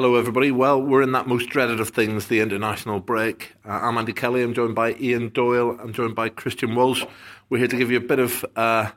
Hello, everybody. Well, we're in that most dreaded of things, the international break. Uh, I'm Andy Kelly. I'm joined by Ian Doyle. I'm joined by Christian Walsh. We're here to give you a bit of uh,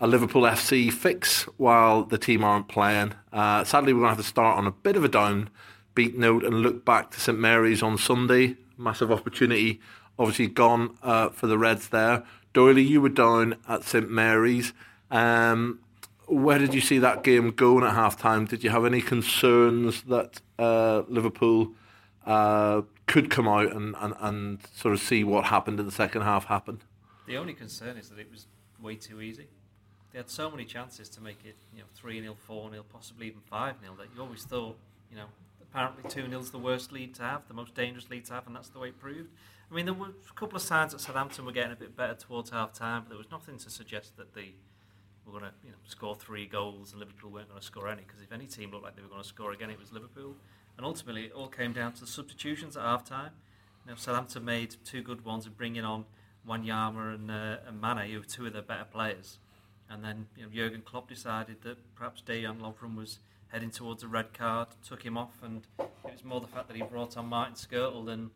a Liverpool FC fix while the team aren't playing. Uh, sadly, we're going to have to start on a bit of a downbeat note and look back to St Mary's on Sunday. Massive opportunity, obviously gone uh, for the Reds there. Doyle, you were down at St Mary's. Um, where did you see that game going at half time? Did you have any concerns that uh, Liverpool uh, could come out and, and, and sort of see what happened in the second half happen? The only concern is that it was way too easy. They had so many chances to make it, you know, 3 0, 4 0, possibly even 5 0 that you always thought, you know, apparently 2 0 is the worst lead to have, the most dangerous lead to have, and that's the way it proved. I mean, there were a couple of signs that Southampton were getting a bit better towards half time, but there was nothing to suggest that the were going to you know, score three goals and Liverpool weren't going to score any because if any team looked like they were going to score again, it was Liverpool. And ultimately, it all came down to the substitutions at half time. Southampton made two good ones of bringing on Wanyama and, uh, and Mane, who were two of their better players. And then you know, Jurgen Klopp decided that perhaps Dejan Lovren was heading towards a red card, took him off, and it was more the fact that he brought on Martin Skrtel than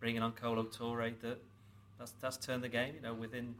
bringing on Kolo Touré that that's, that's turned the game. You know, within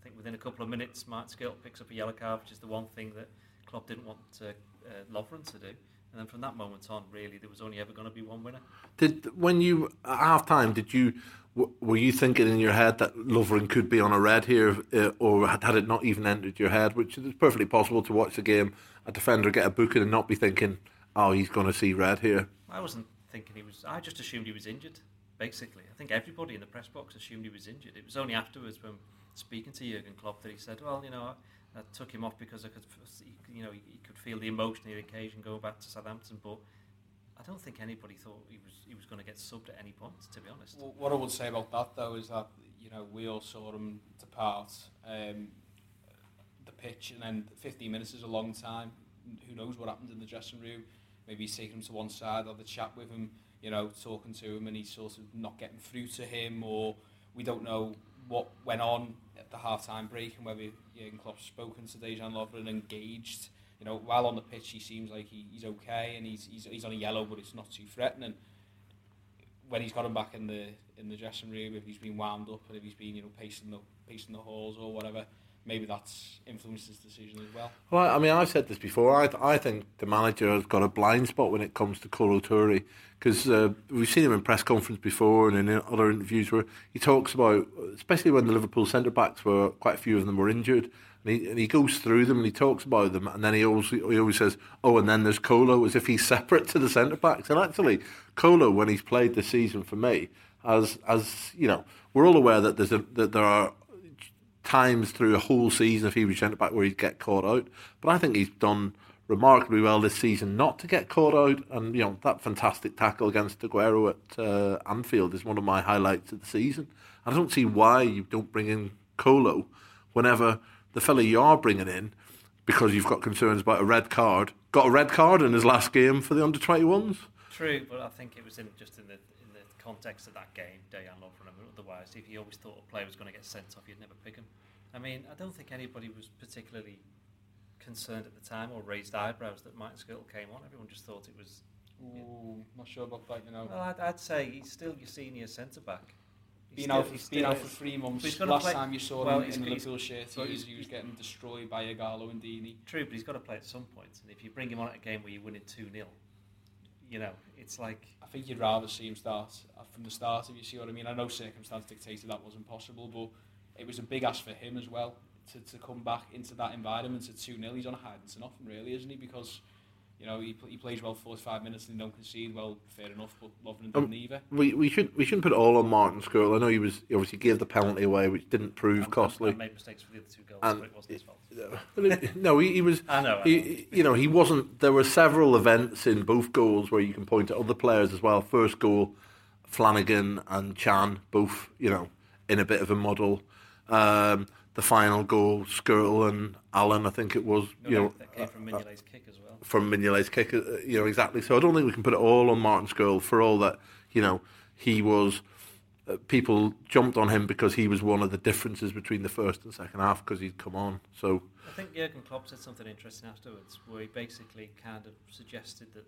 I think within a couple of minutes, Martin Skrtel picks up a yellow card, which is the one thing that Klopp didn't want uh, uh, Lovren to do. And then from that moment on, really, there was only ever going to be one winner. Did when you at half time, did you were you thinking in your head that Lovren could be on a red here, uh, or had, had it not even entered your head? Which is perfectly possible to watch the game, a defender get a booking and not be thinking, "Oh, he's going to see red here." I wasn't thinking he was. I just assumed he was injured. Basically, I think everybody in the press box assumed he was injured. It was only afterwards when speaking to Jurgen Klopp that he said, "Well, you know, I, took him off because I could, you know, he could feel the emotion of the occasion going back to Southampton, but." I don't think anybody thought he was he was going to get subbed at any point. To be honest, well, what I would say about that though is that you know we all saw him depart um, the pitch, and then 15 minutes is a long time. Who knows what happened in the dressing room? Maybe he's taken him to one side, or the chat with him, you know, talking to him, and he's sort of not getting through to him, or we don't know what went on at the half-time break and whether Jurgen Klopp's spoken to Dejan Lovren and engaged. You know, while on the pitch, he seems like he, he's okay and he's, he's he's on a yellow, but it's not too threatening. When he's got him back in the in the dressing room, if he's been wound up and if he's been you know pacing the pacing the halls or whatever, maybe that's influenced his decision as well. Well, I mean, I've said this before. I, I think the manager has got a blind spot when it comes to Touré because uh, we've seen him in press conference before and in other interviews where he talks about, especially when the Liverpool centre backs were quite a few of them were injured. And he, and he goes through them and he talks about them, and then he always he always says, "Oh, and then there's Kolo," as if he's separate to the centre backs. And actually, Kolo, when he's played this season for me, as as you know, we're all aware that there's a, that there are times through a whole season if he was centre back where he'd get caught out. But I think he's done remarkably well this season not to get caught out. And you know that fantastic tackle against Aguero at uh, Anfield is one of my highlights of the season. I don't see why you don't bring in Kolo whenever the fella you are bringing in, because you've got concerns about a red card, got a red card in his last game for the under 21s. True, but I think it was in just in the context of that game, Dejan Lovren. Otherwise, if he always thought a player was going to get sent off, you'd never pick him. I mean, I don't think anybody was particularly concerned at the time or raised eyebrows that Martin Skrtel came on. Everyone just thought it was. Ooh, not sure about that, you know. Well, I'd, I'd say he's still your senior centre back. He's been out, for, been out for three months. Last play, time you saw well, him in the Liverpool shirt, he was, he was getting destroyed by Ighalo and Deeney. True, but he's got to play at some point. And if you bring him on at a game where you're winning 2 0, you know, it's like. I think you'd rather see him start uh, from the start, if you see what I mean. I know circumstance dictated that wasn't possible, but it was a big ask for him as well to, to come back into that environment at 2 0. He's on a hiding to nothing, really, isn't he? Because you know, he, he plays well 45 minutes and don't concede. Well, fair enough, but Lovren didn't um, either. We, we, should, we shouldn't put it all on Martin Skrtel. I know he was he obviously gave the penalty away, which didn't prove and, costly. And made mistakes for the other two goals, and but it wasn't his fault. no, he, he was. I know. I know. He, you know, he wasn't. There were several events in both goals where you can point to other players as well. First goal, Flanagan and Can both, you know, in a bit of a muddle. Um, the final goal, Skrtel and Allen, I think it was. No, you know, that came from Mignolet's kick as well from Mignolet's kick, uh, you know, exactly. So I don't think we can put it all on Martin Skrtel for all that, you know, he was. Uh, people jumped on him because he was one of the differences between the first and second half because he'd come on. So I think Jurgen Klopp said something interesting afterwards, where he basically kind of suggested that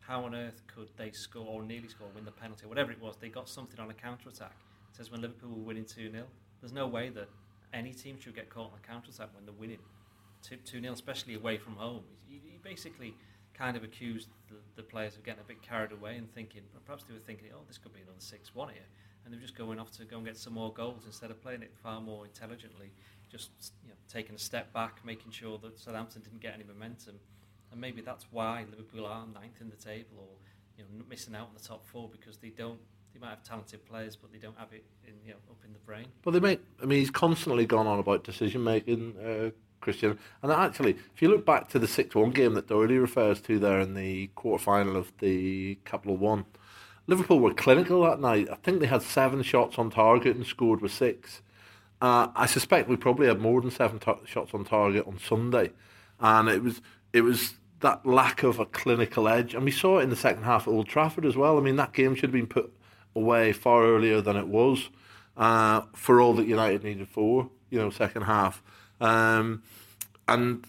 how on earth could they score or nearly score, win the penalty, whatever it was? They got something on a counter attack. It says when Liverpool were winning 2 0. There's no way that any team should get caught on a counter attack when they're winning 2 0, especially away from home. You, he basically kind of accused the, the, players of getting a bit carried away and thinking, perhaps they were thinking, oh, this could be another 6 1 here. And they were just going off to go and get some more goals instead of playing it far more intelligently, just you know, taking a step back, making sure that Southampton didn't get any momentum and maybe that's why Liverpool are ninth in the table or you know missing out on the top four because they don't they might have talented players but they don't have it in you know up in the brain. But they make I mean he's constantly gone on about decision making. Uh, Christian. And actually, if you look back to the 6 1 game that Doherty refers to there in the quarter final of the Capital One, Liverpool were clinical that night. I think they had seven shots on target and scored with six. Uh, I suspect we probably had more than seven tar- shots on target on Sunday. And it was it was that lack of a clinical edge, and we saw it in the second half at Old Trafford as well. I mean, that game should have been put away far earlier than it was, uh, for all that United needed for, you know, second half, um, and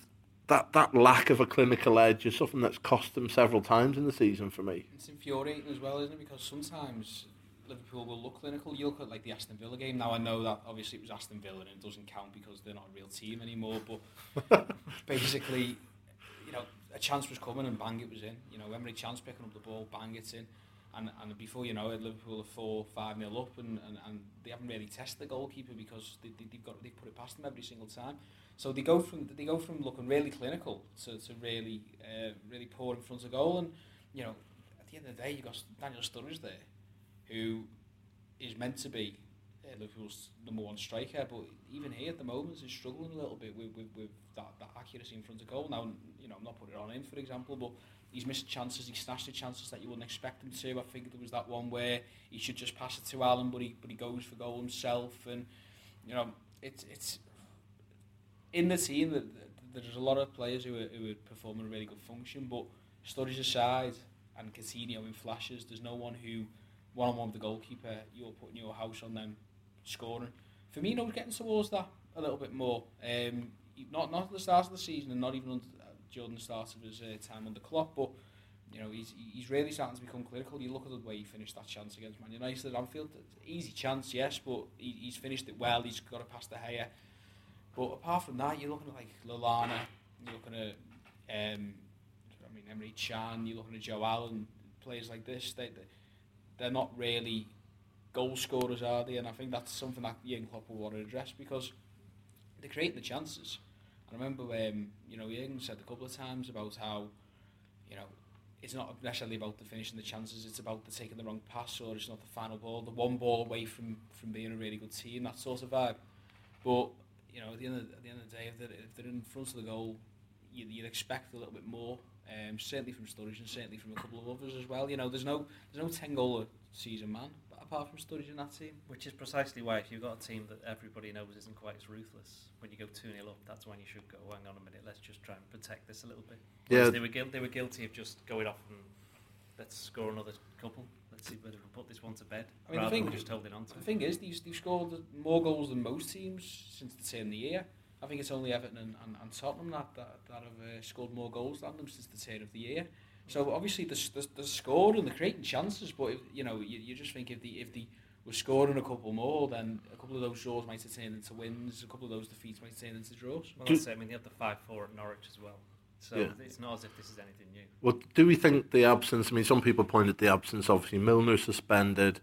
that that lack of a clinical edge is something that's cost them several times in the season for me. It's infuriating as well, isn't it? Because sometimes Liverpool will look clinical. You look at like the Aston Villa game. Now I know that obviously it was Aston Villa and it doesn't count because they're not a real team anymore. But basically, you know, a chance was coming and bang, it was in. You know, Emre Can's picking up the ball, bang, it's in. And, and before you know it, Liverpool are 4 5 nil up, and, and, and they haven't really tested the goalkeeper because they, they, they've got they put it past them every single time. So they go from they go from looking really clinical to, to really uh, really poor in front of goal. And you know, at the end of the day, you've got Daniel Sturridge there, who is meant to be uh, Liverpool's number one striker, but even here at the moment is struggling a little bit with, with, with that, that accuracy in front of goal. Now, you know, I'm not putting it on him, for example, but he's missed chances, he's snatched the chances that you wouldn't expect him to. I think there was that one where he should just pass it to Allen, but he, but he goes for goal himself. And, you know, it's, it's in the team that there's a lot of players who are, who are performing a really good function, but Sturridge aside and Coutinho in flashes, there's no one who one-on-one with the goalkeeper, you're putting your house on them scoring. Firmino's getting towards that a little bit more. Um, not not at the start of the season and not even under, uh, during the start of his uh, time under Klopp, but you know he's he's really starting to become clinical. You look at the way he finished that chance against Man United at Anfield. Easy chance, yes, but he, he's finished it well. He's got to pass De Gea. But apart from that, you're looking at like Lallana, you're looking at um, I mean Emre Can, you're looking at Joe Allen, players like this. They they're not really goal scorers, are they? And I think that's something that Jurgen Klopp will want to address because they're creating the chances. I remember, um, you know, Jurgen said a couple of times about how, you know, it's not necessarily about the finishing the chances, it's about the taking the wrong pass or it's not the final ball, the one ball away from, from being a really good team, that sort of vibe. But, you know, at the end of, at the, end of the day, if they're, if they're in front of the goal, you, you'd expect a little bit more, um, certainly from Sturridge and certainly from a couple of others as well. You know, there's no there's no 10 goal season man, apart from Sturridge in that team. Which is precisely why if you've got a team that everybody knows isn't quite as ruthless, when you go 2 0 up, that's when you should go, hang on a minute, let's just try and protect this a little bit. Yeah. They were, they were guilty of just going off and let's score another couple. Let's see whether we can put this one to bed. I mean, rather the thing, than just holding on to The it. thing is, they've, they've scored more goals than most teams since the turn of the year. I think it's only Everton and, and, and Tottenham that, that, that have uh, scored more goals than them since the turn of the year. So obviously they're, they're, they're and they're creating chances, but if, you know you, you just think if the if the were scoring a couple more, then a couple of those draws might have turned into wins, a couple of those defeats might have turned into draws. Well, that's it. I mean, they had the 5 4 at Norwich as well. So yeah. it's not as if this is anything new. Well, do we think the absence? I mean, some people pointed the absence. Obviously, Milner suspended,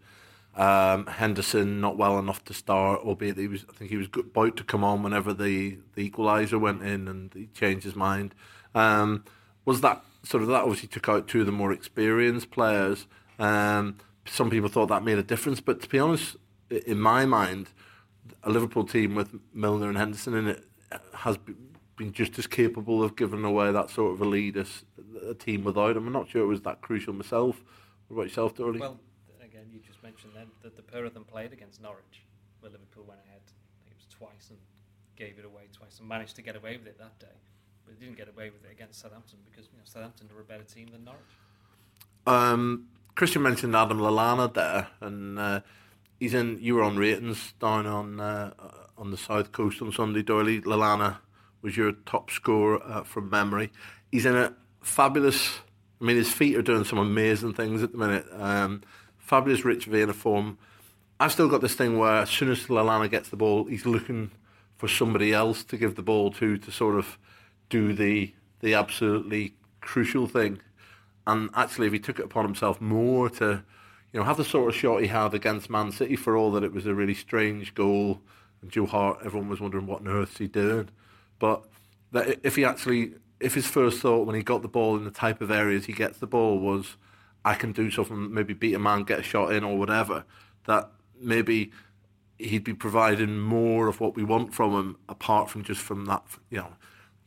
um, Henderson not well enough to start, albeit he was. I think he was about to come on whenever the the equaliser went in, and he changed his mind. Um, was that sort of that obviously took out two of the more experienced players. Um, some people thought that made a difference, but to be honest, in my mind, a Liverpool team with Milner and Henderson in it has been just as capable of giving away that sort of a lead as a team without him. I'm not sure it was that crucial myself. What about yourself, Doyley? Well, again, you just mentioned then that the pair of them played against Norwich, where Liverpool went ahead. I think it was twice and gave it away twice and managed to get away with it that day but they didn't get away with it against Southampton because you know, Southampton are a better team than Norwich. Um, Christian mentioned Adam Lallana there, and uh, he's in. You were on ratings down on uh, on the south coast on Sunday. Doyley Lallana was your top scorer uh, from memory. He's in a fabulous. I mean, his feet are doing some amazing things at the minute. Um, fabulous rich vein of form. I've still got this thing where as soon as Lallana gets the ball, he's looking for somebody else to give the ball to to sort of do the the absolutely crucial thing. And actually, if he took it upon himself more to, you know, have the sort of shot he had against Man City, for all that it was a really strange goal, and Joe Hart, everyone was wondering what on earth he doing. But that if he actually, if his first thought when he got the ball in the type of areas he gets the ball was, I can do something, maybe beat a man, get a shot in, or whatever, that maybe he'd be providing more of what we want from him, apart from just from that, you know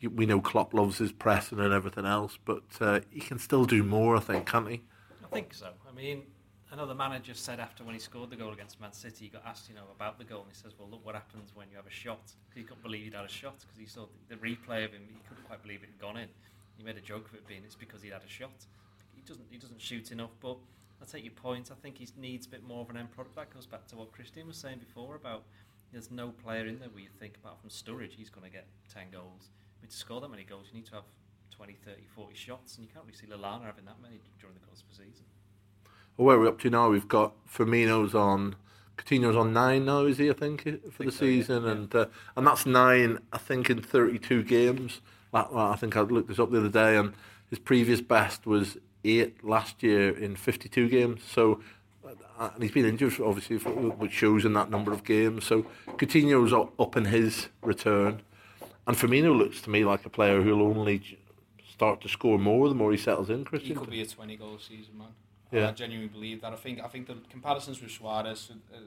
we know Klopp loves his pressing and everything else, but uh, he can still do more, I think, can't he? I think so. I mean, another manager said after when he scored the goal against Man City, he got asked, you know, about the goal, and he says, "Well, look what happens when you have a shot." He couldn't believe he'd had a shot because he saw the replay of him. He couldn't quite believe it had gone in. He made a joke of it being it's because he'd had a shot. He doesn't. He doesn't shoot enough, but. I take your point. I think he needs a bit more of an end product. That goes back to what Christian was saying before about there's no player in there where you think apart from Sturridge, he's going to get 10 goals. I mean, to score that many goals, you need to have 20, 30, 40 shots, and you can't really see Lallana having that many during the course of the season. Well, where are we up to now? We've got Firmino's on, Coutinho's on nine now, is he? I think for I think the so, season, yeah. and uh, and that's nine, I think, in 32 games. That, well, I think I looked this up the other day, and his previous best was eight last year in 52 games. So uh, and he's been injured, obviously, which shows in that number of games. So Coutinho's up in his return. And Firmino looks to me like a player who'll only start to score more the more he settles in. Christian, he could be a twenty goal season man. Yeah. I genuinely believe that. I think I think the comparisons with Suarez, uh,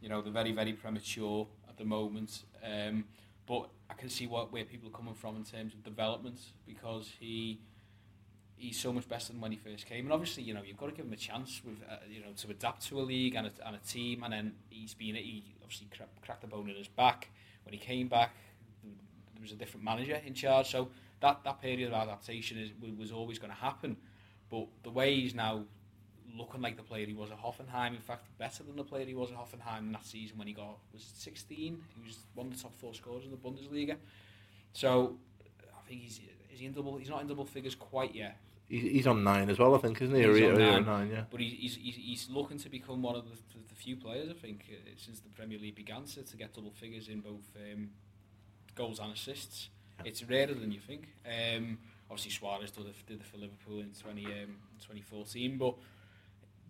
you know, they're very very premature at the moment. Um, but I can see what where people are coming from in terms of development because he he's so much better than when he first came. And obviously, you know, you've got to give him a chance with uh, you know to adapt to a league and a, and a team. And then he's been he obviously cracked the bone in his back when he came back there was a different manager in charge. So that, that period of adaptation is, was always going to happen. But the way he's now looking like the player he was at Hoffenheim, in fact, better than the player he was at Hoffenheim in that season when he got was 16. He was one of the top four scorers in the Bundesliga. So I think he's is he in double. He's not in double figures quite yet. He's on nine as well, I think, isn't he? He's on nine, nine, yeah. But he's, he's, he's looking to become one of the, the few players, I think, uh, since the Premier League began to, to get double figures in both um, goals and assists. It's rarer than you think. Um, obviously, Suarez did it, did it for Liverpool in 20, um, 2014, but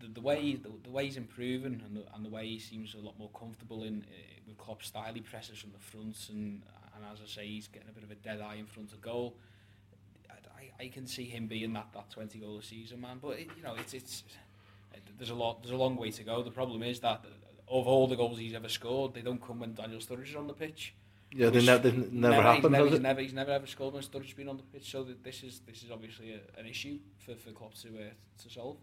the, the way the, the way he's improving and the, and the way he seems a lot more comfortable in uh, with Klopp's style, he presses from the front, and and as I say, he's getting a bit of a dead eye in front of goal. I, I can see him being that, that 20 goal a season man, but it, you know it's it's there's a lot there's a long way to go. The problem is that of all the goals he's ever scored, they don't come when Daniel Sturridge is on the pitch. Yeah, they, ne- they never, never happened. He's never, he's never, he's never ever scored when Sturridge's been on the pitch. So this is this is obviously a, an issue for for Klopp to uh, to solve.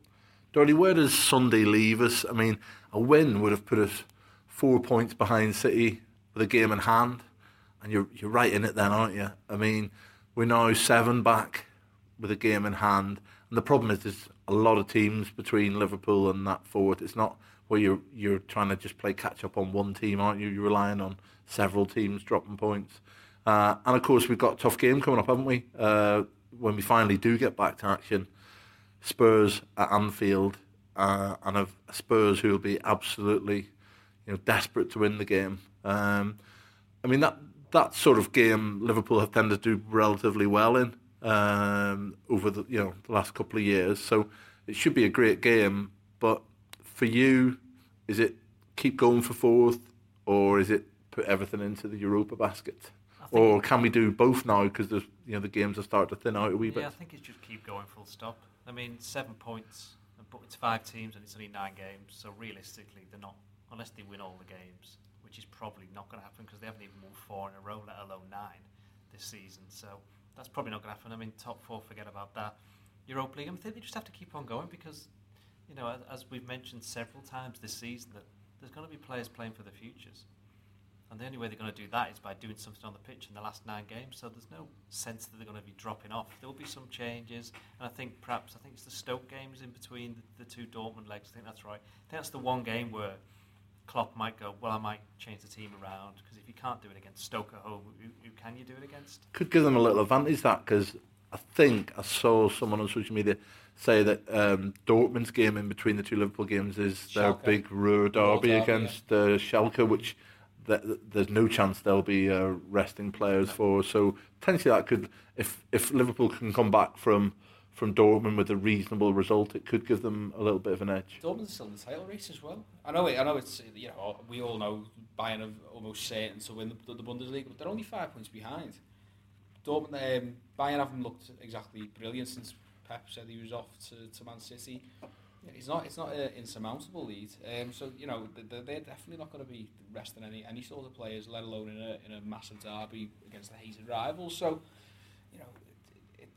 Dory, where does Sunday leave us? I mean, a win would have put us four points behind City with a game in hand, and you're you're right in it then, aren't you? I mean, we're now seven back with a game in hand, and the problem is there's a lot of teams between Liverpool and that fourth. It's not where you're you're trying to just play catch up on one team, aren't you? You're relying on several teams dropping points. Uh, and of course, we've got a tough game coming up, haven't we? Uh, when we finally do get back to action, Spurs at Anfield, uh, and of Spurs who will be absolutely, you know, desperate to win the game. Um, I mean that that sort of game Liverpool have tended to do relatively well in um, over the you know the last couple of years. So it should be a great game. But for you, is it keep going for fourth, or is it put everything into the Europa basket? Or can we do both now because the you know the games are starting to thin out a wee yeah, bit? Yeah, I think it's just keep going full stop. I mean, seven points, but it's five teams and it's only nine games. So realistically, they're not unless they win all the games, which is probably not going to happen because they haven't even won four in a row, let alone nine this season. So that's probably not going to happen. I mean, top four, forget about that. Europa League, I think they just have to keep on going because, you know, as, as we've mentioned several times this season, that there's going to be players playing for the futures. And the only way they're going to do that is by doing something on the pitch in the last nine games. So there's no sense that they're going to be dropping off. There will be some changes, and I think perhaps I think it's the Stoke games in between the, the two Dortmund legs. I think that's right. I think that's the one game where Klopp might go, well, I might change the team around because if you can't do it against Stoke at home, who, who, can you do it against? Could give them a little advantage that because I think I saw someone on social media say that um, Dortmund's game in between the two Liverpool games is their Schalke. big Ruhr derby derby, against uh, Schalke, which th- th- there's no chance they'll be uh, resting players for. So potentially that could, if if Liverpool can come back from from Dortmund with a reasonable result, it could give them a little bit of an edge. Dortmund's still in the title race as well. I know. It, I know it's you know we all know Bayern are almost certain to win the, the Bundesliga, but they're only five points behind. Dortmund, um, Bayern haven't looked exactly brilliant since Pep said he was off to, to Man City. It's not. It's not an insurmountable lead. Um, so you know they're, definitely not going to be resting any any sort of players, let alone in a in a massive derby against a hated rival. So you know it, it,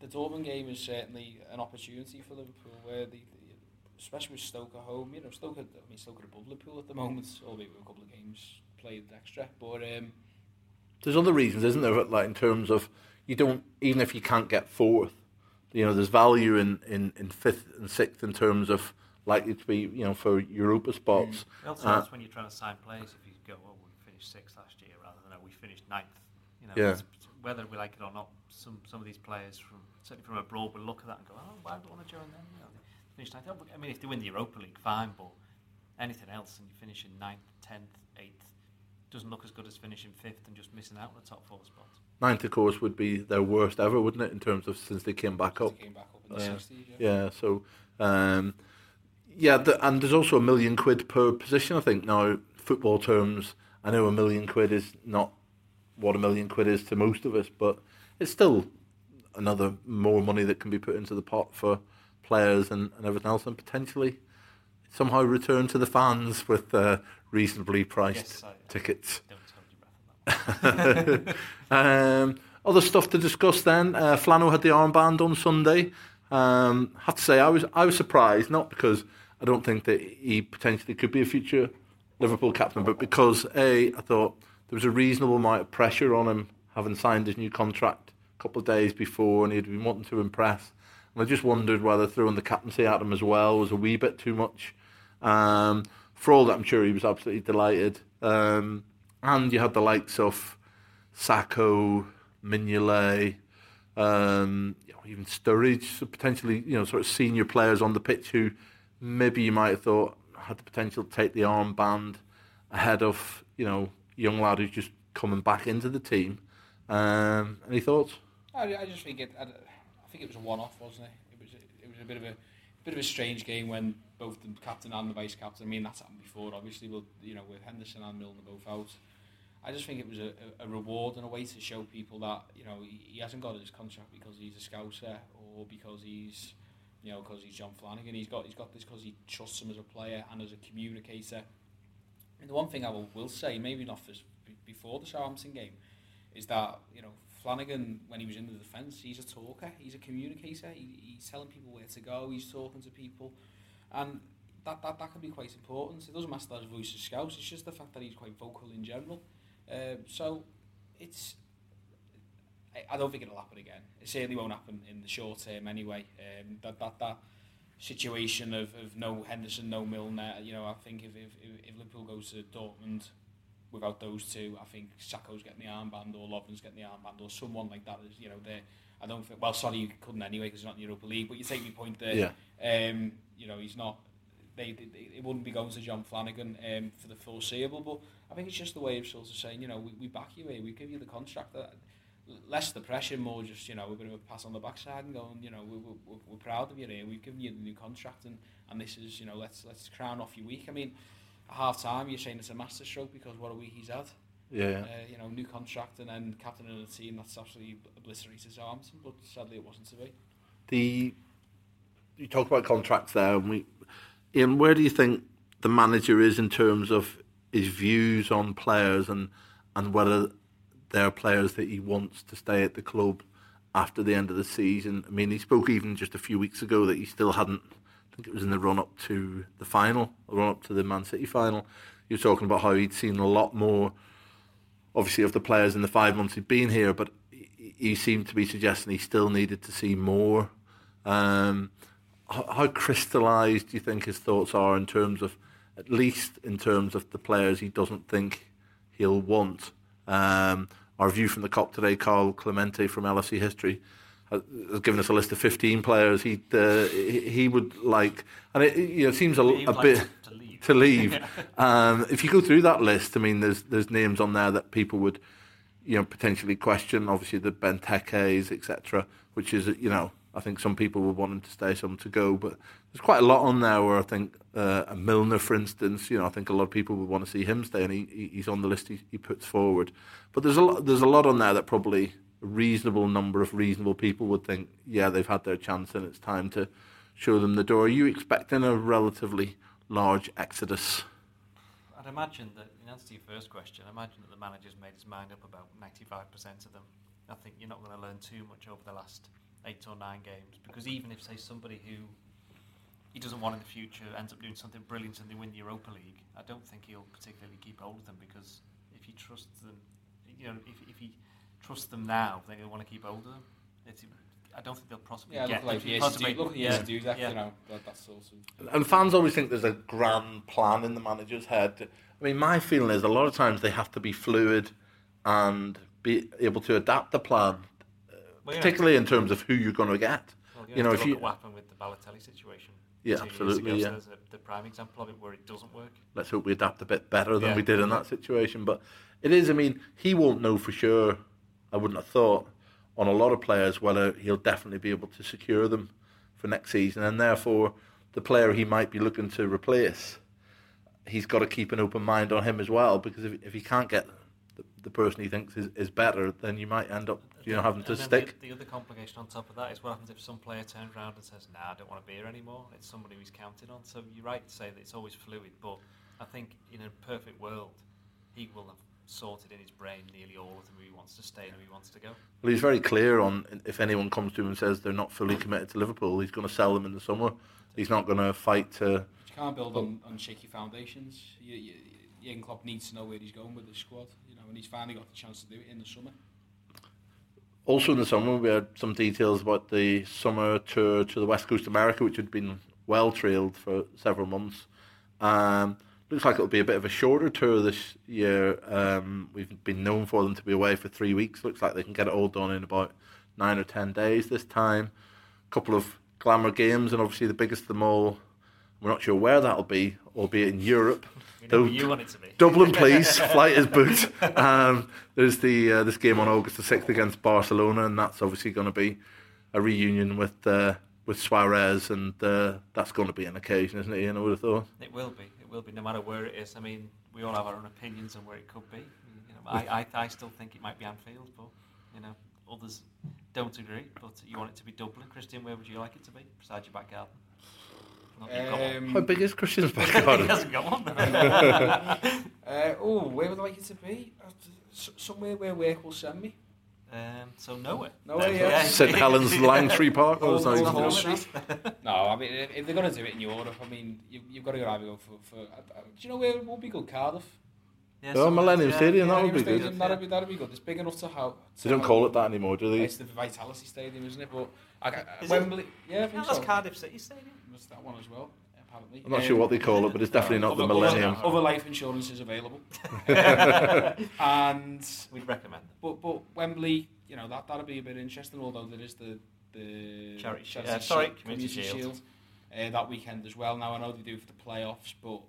the Dortmund game is certainly an opportunity for Liverpool, where the, especially with Stoke at home. You know, Stoke, I mean, Stoke are above Liverpool at the moment, albeit with a couple of games played extra. But um, There's other reasons, isn't there? Like in terms of you don't even if you can't get fourth, you know, there's value in, in, in fifth and sixth in terms of likely to be you know for Europa spots. Also, Uh, that's when you're trying to sign players. If you go, oh, we finished sixth last year, rather than oh, we finished ninth. You know, Yeah. whether we like it or not, some some of these players from certainly from abroad will look at that and go, oh, why would I want to join them? You know, they finished ninth. I mean, if they win the Europa League, fine, but anything else and you finish in ninth, tenth, eighth, doesn't look as good as finishing fifth and just missing out on the top four spots. Ninth, of course, would be their worst ever, wouldn't it? In terms of since they came back up. came back up the Yeah. 60s. Yeah. Yeah, so um, yeah, the, and there's also a million quid per position. I think now football terms. I know a million quid is not what a million quid is to most of us, but it's still another more money that can be put into the pot for players and, and everything else, and potentially somehow return to the fans with uh, reasonably priced Yes, I- tickets. Don't hold your breath on that. um, other stuff to discuss then. Uh, Flano had the armband on Sunday. Um, have to say, I was I was surprised, not because I don't think that he potentially could be a future Liverpool captain, but because a I thought there was a reasonable amount of pressure on him having signed his new contract a couple of days before, and he'd been wanting to impress. And I just wondered whether throwing the captaincy at him as well was a wee bit too much. Um, for all that, I'm sure he was absolutely delighted. Um, and you had the likes of Sakho, Mignolet, um, you know, even Sturridge, so potentially you know sort of senior players on the pitch who maybe you might have thought had the potential to take the armband ahead of you know young lad who's just coming back into the team. Um, any thoughts? I, I just think it. I, I think it was a one-off, wasn't it? It was. A, it was a bit of a bit of a strange game when both the captain and the vice captain. I mean, that's happened before, obviously. But you know, with Henderson and Milner both out, I just think it was a, a, reward and a way to show people that you know he, hasn't got his contract because he's a scouser or because he's you know because he's John Flanagan. He's got he's got this because he trusts him as a player and as a communicator. And the one thing I will, will say, maybe not for, before the Southampton game, is that you know Flanagan, when he was in the defence, he's a talker, he's a communicator. He, he's telling people where to go. He's talking to people, and that that, that can be quite important. It doesn't matter that his voice is scouse. It's just the fact that he's quite vocal in general. Um, so it's. I, I don't think it'll happen again. It certainly won't happen in the short term anyway. Um, that that that situation of, of no Henderson, no Milner. You know, I think if if, if, Liverpool goes to Dortmund without those two, I think Sakho's getting the armband or Lovren's getting the armband or someone like that is, you know, they I don't think, well, sorry, you couldn't anyway because he's not in the Europa League, but you take my point there. Yeah. Um, you know, he's not, they, they, it wouldn't be going to John Flanagan um, for the foreseeable, but I think it's just the way of sort of saying, you know, we, we back you here, we give you the contract. That, less the pressure, more just, you know, we're going to pass on the backside and going, you know, we, we, we're, we're proud of you here, we've given you the new contract and, and this is, you know, let's let's crown off your week. I mean, at half time, you're saying it's a masterstroke because what a week he's had. Yeah. Uh, you know, new contract and then captain of the team. That's absolutely obliterated Southampton, but sadly it wasn't to be. The you talk about contracts there, and we, Ian, where do you think the manager is in terms of his views on players and and whether they're players that he wants to stay at the club after the end of the season? I mean, he spoke even just a few weeks ago that he still hadn't. I think it was in the run up to the final, the run up to the Man City final. He was talking about how he'd seen a lot more obviously of the players in the five months he'd been here, but he, he seemed to be suggesting he still needed to see more. Um, how, how crystallised do you think his thoughts are in terms of, at least in terms of the players he doesn't think he'll want? Um, our view from the Kop today, Carl Clemente from LFC History, has given us a list of 15 players he uh, he, would like, and it, you know, it seems a, a like bit to, to leave. to leave. um, if you go through that list, I mean, there's there's names on there that people would, you know, potentially question. Obviously, the Benteke's, etc., which is you know, I think some people would want him to stay, some to go, but there's quite a lot on there where I think uh, Milner, for instance, you know, I think a lot of people would want to see him stay, and he, he- he's on the list he, he puts forward. But there's a lot, there's a lot on there that probably a reasonable number of reasonable people would think, yeah, they've had their chance and it's time to show them the door. Are you expecting a relatively large exodus? I'd imagine that, in answer to your first question, I imagine that the manager's made his mind up about 95% of them. I think you're not going to learn too much over the last eight or nine games because even if, say, somebody who he doesn't want in the future ends up doing something brilliant and they win the Europa League, I don't think he'll particularly keep hold of them because if he trusts them, you know, if, if he trusts them now, then he'll want to keep hold of them. It's, I don't think they'll possibly Yeah, get like if he years possibly- to do, look at yeah, years to do that, yeah. you know, that, that sort of. And fans always think there's a grand plan in the manager's head. I mean, my feeling is a lot of times they have to be fluid and be able to adapt the plan, Well, yeah. particularly in terms of who you're going to get. Well, you know, if you what happened with the Balotelli situation. Yeah, absolutely, ago, so yeah. there's a, the prime example of it where it doesn't work. let's hope we adapt a bit better than Yeah. we did in that situation. But it is, I mean, he won't know for sure. I wouldn't have thought on a lot of players whether he'll definitely be able to secure them for next season, and therefore the player he might be looking to replace, he's got to keep an open mind on him as well. Because if, if he can't get the, the person he thinks is, is better, then you might end up, you know, having to And then stick. The, the other complication on top of that is what happens if some player turns around and says, "Nah, I don't want to be here anymore." It's somebody who's counted on. So you're right to say that it's always fluid, but I think in a perfect world, he will have sorted in his brain nearly all of them who he wants to stay and who he wants to go. Well, he's very clear on if anyone comes to him and says they're not fully committed to Liverpool, he's going to sell them in the summer. He's not going to fight to. But You can't build oh. on, on shaky foundations. You, you, Jurgen Klopp needs to know where he's going with the squad, you know, and he's finally got the chance to do it in the summer. Also in the summer, we had some details about the summer tour to the West Coast of America, which had been well trailed for several months. Um, looks like it'll be a bit of a shorter tour this year. Um, we've been known for them to be away for three weeks. Looks like they can get it all done in about nine or ten days this time. A couple of glamour games, and obviously the biggest of them all. We're not sure where that'll be, or albeit in Europe. We know who Don't- you want it to be. Dublin, please. Flight is booked. Um, there's the uh, this game on August the sixth against Barcelona, and that's obviously going to be a reunion with uh, with Suarez, and uh, that's going to be an occasion, isn't it? Ian, I would have thought. It will be. It will be, no matter where it is. I mean, we all have our own opinions on where it could be. You know, I, I, I still think it might be Anfield, but you know, others don't agree. But you want it to be Dublin, Christian. Where would you like it to be? Beside your back garden. Not you've got one. Um, How big is Christian's he backyard? hasn't got one. Uh, oh, where would I like it to be? Somewhere where work will send me. um, so nowhere. Nowhere, yeah. St Helens Langtree Park. Oh, it's not Old- even Old close. Hall Street. no, I mean, if, if they're going to do it in Europe, I mean, you, you've got to either go for. for uh, uh, do you know where it would be good? Cardiff. Yeah, Oh, so- Millennium yeah, Stadium, that yeah, would be Stadium, good. That'd be, that'd be good. It's big enough to how. They don't call it that anymore, do they? It's the Vitality Stadium, isn't it? But I, I, Is it? Wembley, yeah, I Yeah, think that's so. Cardiff City Stadium. That's that one as well, apparently. I'm not sure what they call it, but it's definitely not the Millennium. Other, other life insurance is available. and We'd recommend it. but but Wembley, you know that that'd be a bit interesting. Although there is the the Charity Shield. Uh, sorry, Community Shield. uh, that weekend as well. Now I know they do for the playoffs, but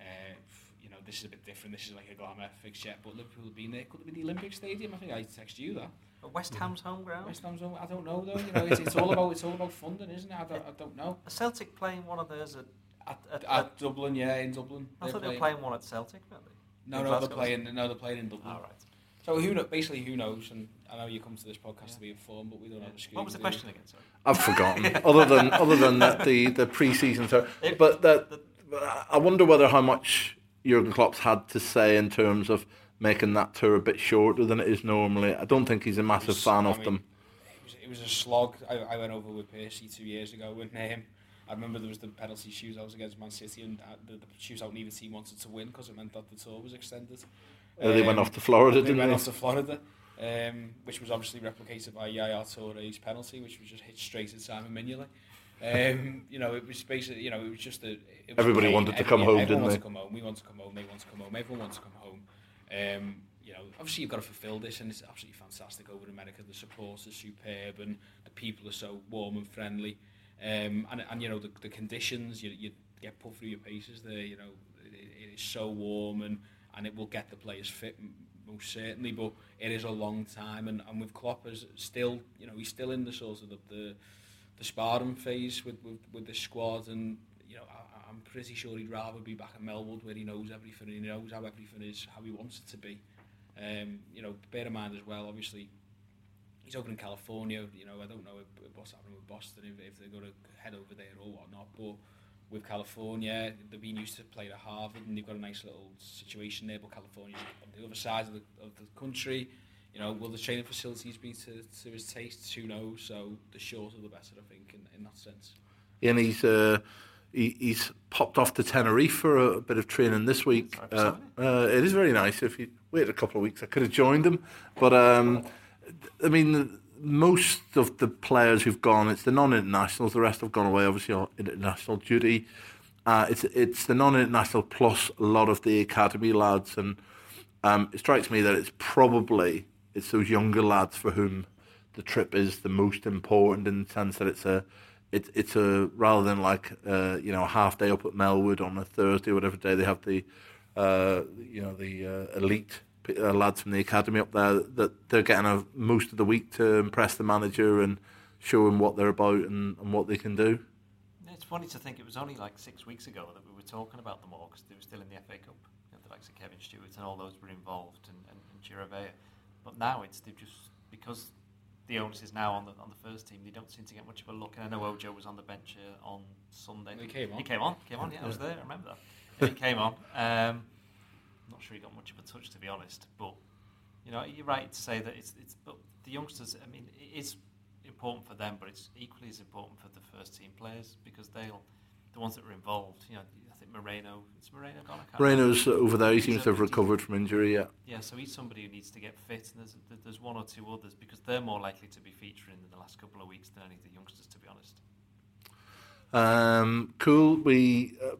uh, you know this is a bit different. This is like a glamour fixture. But Liverpool have been there. Could it be the Olympic Stadium? I think I texted you that. But West Ham's home ground. West Ham's home- I don't know though. You know, it's, it's all about it's all about funding, isn't it? I don't, I don't know. Are Celtic playing one of those at. At, At- at, Dublin, yeah, in Dublin. I they're thought they were playing- playing one at Celtic, weren't they? No, in no, they're playing. No, they're playing in Dublin. All right. So who know, basically who knows? And I know you come to this podcast Yeah. to be informed, but we don't Yeah. have a screen. What was the question again? Sorry. I've forgotten. other than other than that, the the pre-season tour, It- but that the- I wonder whether how much Jurgen Klopp's had to say in terms of making that tour a bit shorter than it is normally. I don't think he's a massive was- fan I of mean, them. It was, it was a slog. I, I went over with Percy two years ago, and um, I remember there was the penalty shootouts against Man City, and uh, the, the shootout neither team wanted to win because it meant that the tour was extended. Uh, they went Um, off to Florida, they didn't went they? off to Florida, um, which was obviously replicated by Yaya Touré's penalty, which was just hit straight at Simon Mignolet. Um, you know, it was basically, you know, it was just a. It was Everybody wanted to come home, everyone didn't wanted they? to come home. We want to come home. They want to come home. Everyone wants to come home. Um, you know, obviously you've got to fulfil this, and it's absolutely fantastic over in America. The support is superb, and the people are so warm and friendly. Um, and, and you know the, the conditions you, you get put through your paces there. You know it, it is so warm and and it will get the players fit most certainly. But it is a long time, and, and with Klopp is still you know he's still in the sort of the the, the sparring phase with, with with squad, and you know I'm pretty sure he'd rather be back at Melwood where he knows everything, and he knows how everything is, how he wants it to be. Um, you know, bear in mind as well, obviously he's over in California. You know, I don't know if, what's happening with Boston if, if they're going to head over there or whatnot. But with California, they've been used to playing at Harvard, and they've got a nice little situation there. But California's on the other side of the, of the country. You know, will the training facilities be to, to his taste? Who knows? So the shorter the better, I think, in, in that sense. And he's uh, he, he's popped off to Tenerife for a, bit of training this week. Uh, uh, it is very nice. If you wait a couple of weeks, I could have joined him, but. Um, I mean, most of the players who've gone, it's the non-internationals. The rest have gone away, obviously, on international duty. Uh, it's it's the non-international plus a lot of the academy lads, and um, it strikes me that it's probably it's those younger lads for whom the trip is the most important in the sense that it's a it's it's a rather than like uh, you know a half day up at Melwood on a Thursday or whatever day they have the uh, you know the uh, elite uh, lads from the academy up there that they're getting a, most of the week to impress the manager and show him what they're about and, and what they can do. It's funny to think it was only like six weeks ago that we were talking about them all because they were still in the FA Cup. You know, the likes of Kevin Stewart and all those were involved and, and, and. But now it's they've just because the onus is now on the on the first team. They don't seem to get much of a look. And I know Ojo was on the bench uh, on Sunday. He came on. He came on. Came on. Yeah, I was there. I remember that. He came on. Um, I'm not sure he got much of a touch, to be honest. But you know, you're right to say that it's it's. But the youngsters, I mean, it is important for them, but it's equally as important for the first team players because they'll the ones that are involved. You know, Moreno. Is Moreno gone? Moreno's over there. He seems to have recovered from injury. Yeah. Yeah. So he's somebody who needs to get fit, and there's there's one or two others because they're more likely to be featuring in the last couple of weeks than any of the youngsters, to be honest. Um, cool. We uh,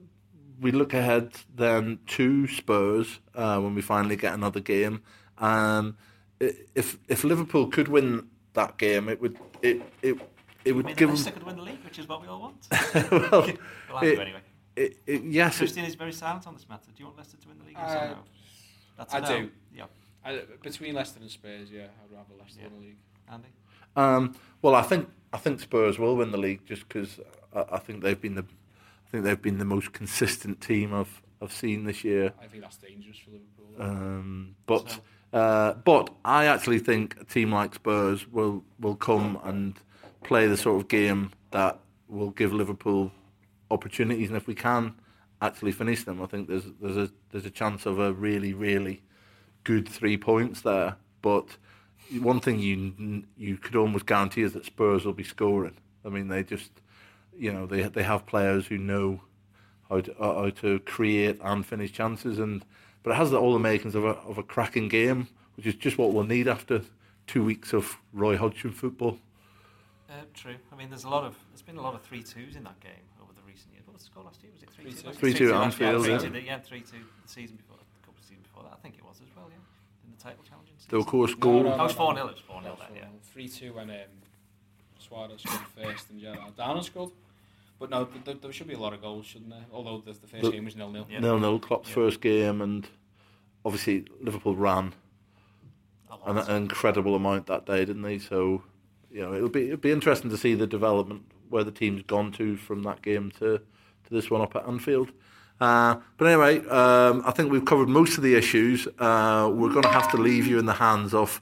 we look ahead then to Spurs uh, when we finally get another game. Um, if if Liverpool could win that game, it would it it it would give Leicester could win the league, which is what we all want. well, well it, anyway. It, it, yes, Christian is very silent on this matter. Do you want Leicester to win the league? Yes Uh, or no? That's a I no. do. Yeah, I, between Leicester and Spurs, yeah, I'd rather Leicester Yeah. in the league. Andy. Um, well, I think I think Spurs will win the league just because I, I think they've been the I think they've been the most consistent team I've I've seen this year. I think that's dangerous for Liverpool. Um, but So- uh, but I actually think a team like Spurs will will come and play the sort of game that will give Liverpool opportunities, and if we can actually finish them, I think there's there's a there's a chance of a really really good three points there. But one thing you you could almost guarantee is that Spurs will be scoring. I mean, they just you know they they have players who know how to, uh, how to create and finish chances, and but it has all the makings of a of a cracking game, which is just what we'll need after two weeks of Roy Hodgson football. Uh, true. I mean, there's a lot of there's been a lot of three twos in that game over the recent years. What was the score last year? Was it three two? 3-2. 3-2 at Anfield, Yeah, yeah. 3-2, yeah, three two the season before, a couple of seasons before that. I think it was as well. Yeah, in the title challenge. Though of course goal. No, no, I was no, four no. 0 It was four 0 then. Yeah. Three two when um, Suarez scored first and Gerrard Downer scored. But no, th- th- there should be a lot of goals, shouldn't there? Although the, the first But- game was nil nil. Yeah. Nil nil. Klopp's Yeah. first game, and obviously Liverpool ran an, an incredible amount that day, didn't they? So you know it'll be it'll be interesting to see the development where the team's gone to from that game to to this one up at Anfield. Uh, but anyway, um, I think we've covered most of the issues. Uh, we're going to have to leave you in the hands of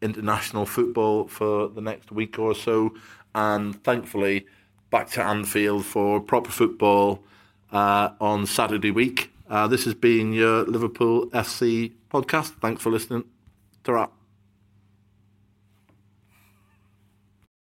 international football for the next week or so, and thankfully back to Anfield for proper football uh, on Saturday week. Uh, this has been your Liverpool FC podcast. Thanks for listening. Ta-ra.